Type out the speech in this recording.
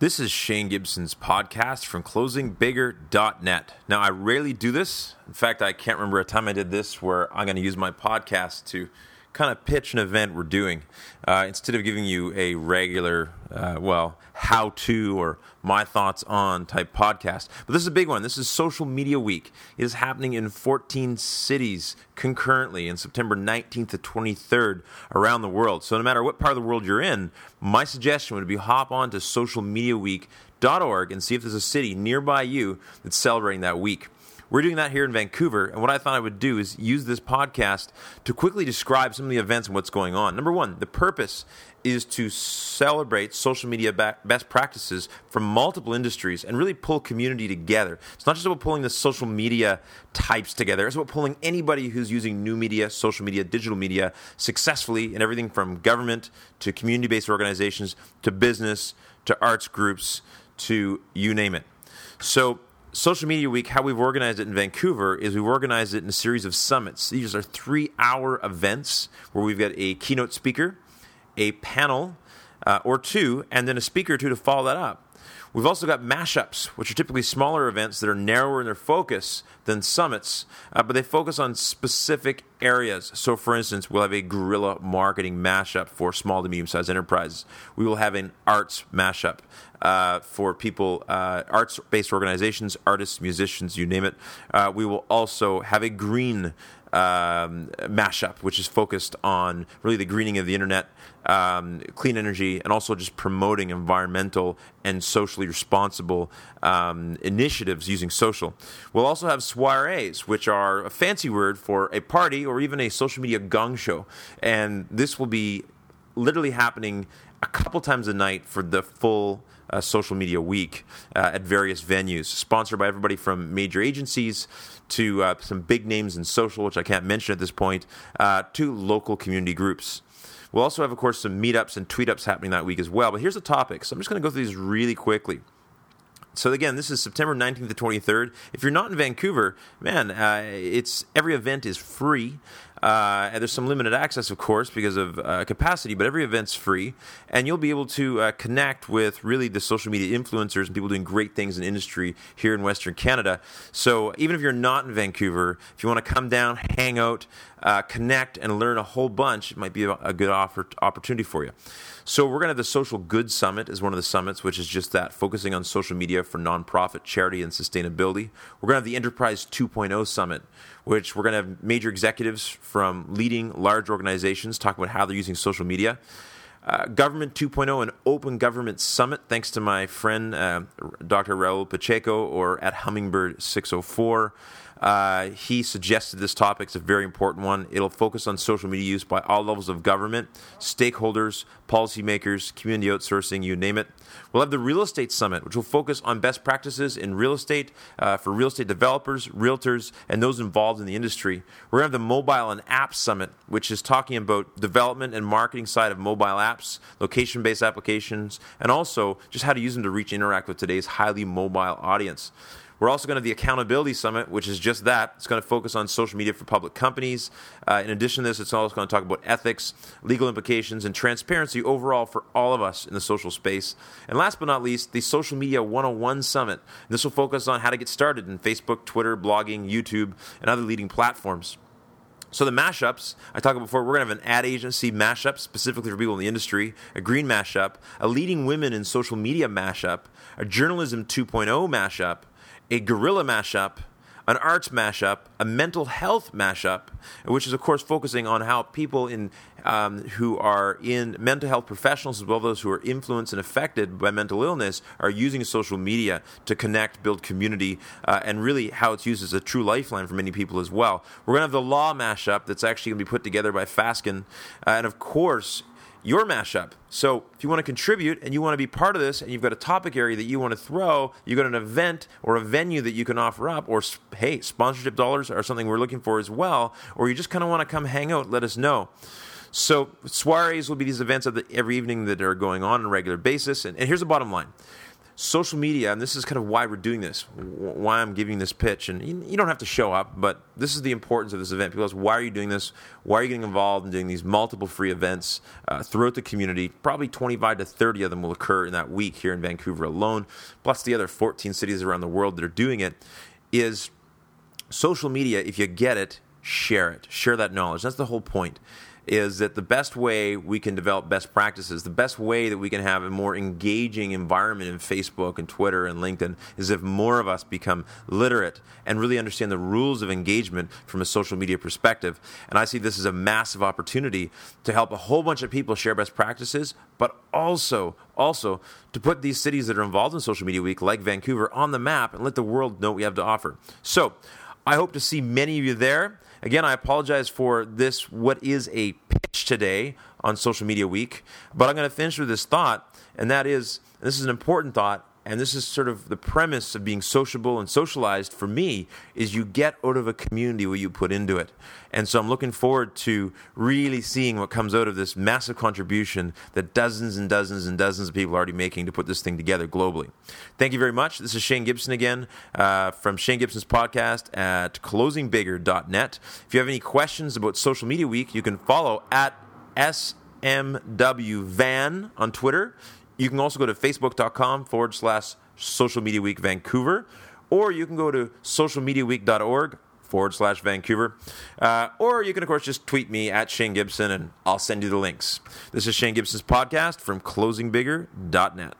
This is Shane Gibson's podcast from closingbigger.net. Now, I rarely do this. In fact, I can't remember a time I did this where I'm going to use my podcast to kind of pitch an event we're doing uh, instead of giving you a regular, uh, well, how to or my thoughts on type podcast. But this is a big one. This is Social Media Week. It is happening in 14 cities concurrently in September 19th to 23rd around the world. So no matter what part of the world you're in, my suggestion would be hop on to socialmediaweek.org and see if there's a city nearby you that's celebrating that week. We're doing that here in Vancouver, and what I thought I would do is use this podcast to quickly describe some of the events and what's going on. Number one, the purpose is to celebrate social media best practices from multiple industries and really pull community together. It's not just about pulling the social media types together, it's about pulling anybody who's using new media, social media, digital media successfully in everything from government to community based organizations to business to arts groups to you name it. So, Social Media Week, how we've organized it in Vancouver is we've organized it in a series of summits. These are three hour events where we've got a keynote speaker, a panel uh, or two, and then a speaker or two to follow that up. We've also got mashups, which are typically smaller events that are narrower in their focus than summits, uh, but they focus on specific areas. So, for instance, we'll have a guerrilla marketing mashup for small to medium sized enterprises. We will have an arts mashup uh, for people, uh, arts based organizations, artists, musicians, you name it. Uh, we will also have a green um, mashup, which is focused on really the greening of the internet, um, clean energy, and also just promoting environmental and socially responsible um, initiatives using social. We'll also have soirees, which are a fancy word for a party or even a social media gong show. And this will be literally happening a couple times a night for the full uh, social media week uh, at various venues, sponsored by everybody from major agencies to uh, some big names in social, which I can't mention at this point, uh, to local community groups. We'll also have, of course, some meetups and tweetups happening that week as well. But here's the topics. So I'm just going to go through these really quickly. So again, this is September 19th to 23rd. If you're not in Vancouver, man, uh, it's every event is free. Uh, and there's some limited access, of course, because of uh, capacity, but every event's free. And you'll be able to uh, connect with really the social media influencers and people doing great things in industry here in Western Canada. So even if you're not in Vancouver, if you want to come down, hang out, uh, connect, and learn a whole bunch, it might be a, good offer, opportunity for you. So we're going to have the Social Good Summit as one of the summits, which is just that, focusing on social media for nonprofit, charity, and sustainability. We're going to have the Enterprise 2.0 Summit, which we're going to have major executives from leading large organizations talking about how they're using social media. Uh, government 2.0 and Open Government Summit, thanks to my friend uh, Dr. Raul Pacheco or at Hummingbird 604. Uh, he suggested this topic. It's a very important one. It'll focus on social media use by all levels of government, stakeholders, policymakers, community outsourcing, you name it. We'll have the Real Estate Summit, which will focus on best practices in real estate uh, for real estate developers, realtors, and those involved in the industry. We're going to have the Mobile and App Summit, which is talking about development and marketing side of mobile apps, location based applications, and also just how to use them to reach and interact with today's highly mobile audience. We're also going to the Accountability Summit, which is just that. It's going to focus on social media for public companies. Uh, in addition to this, it's also going to talk about ethics, legal implications, and transparency overall for all of us in the social space. And last but not least, the Social Media 101 Summit. This will focus on how to get started in Facebook, Twitter, blogging, YouTube, and other leading platforms. So the mashups I talked about before, we're gonna have an ad agency mashup specifically for people in the industry, a green mashup, a leading women in social media mashup, a journalism 2.0 mashup, a guerrilla mashup, an arts mashup, a mental health mashup, which is of course focusing on how people in um, who are in mental health professionals as well as those who are influenced and affected by mental illness are using social media to connect, build community, uh, and really how it's used as a true lifeline for many people as well. We're going to have the law mashup that's actually going to be put together by Fasken, uh, and of course your mashup. So if you want to contribute and you want to be part of this and you've got a topic area that you want to throw, you've got an event or a venue that you can offer up, or hey, sponsorship dollars are something we're looking for as well, or you just kind of want to come hang out, let us know. So soirees will be these events every evening that are going on on a regular basis. And, and here's the bottom line. Social media, and this is kind of why we're doing this, why I'm giving this pitch. And you, don't have to show up, but this is the importance of this event. People ask, why are you doing this? Why are you getting involved in doing these multiple free events uh, throughout the community? Probably 25 to 30 of them will occur in that week here in Vancouver alone, plus the other 14 cities around the world that are doing it. Is social media, if you get it, share it, share that knowledge. That's the whole point is that the best way we can develop best practices, the best way that we can have a more engaging environment in Facebook and Twitter and LinkedIn is if more of us become literate and really understand the rules of engagement from a social media perspective. And I see this as a massive opportunity to help a whole bunch of people share best practices, but also also to put these cities that are involved in social media week like Vancouver on the map and let the world know what we have to offer. So, I hope to see many of you there. Again, I apologize for this, what is a pitch today on Social Media Week, but I'm going to finish with this thought, and that is this is an important thought and this is sort of the premise of being sociable and socialized for me is you get out of a community what you put into it. And so i'm looking forward to really seeing what comes out of this massive contribution that dozens and dozens and dozens of people are already making to put this thing together globally. Thank you very much. This is shane gibson again uh, from shane gibson's podcast at closingbigger.net if you have any questions about social media week you can follow at smw van on twitter you can also go to facebook.com forward slash social media week Vancouver, or you can go to socialmediaweek.org forward slash Vancouver. Uh, or you can, of course, just tweet me at Shane Gibson and I'll send you the links. This is Shane Gibson's podcast from closingbigger.net.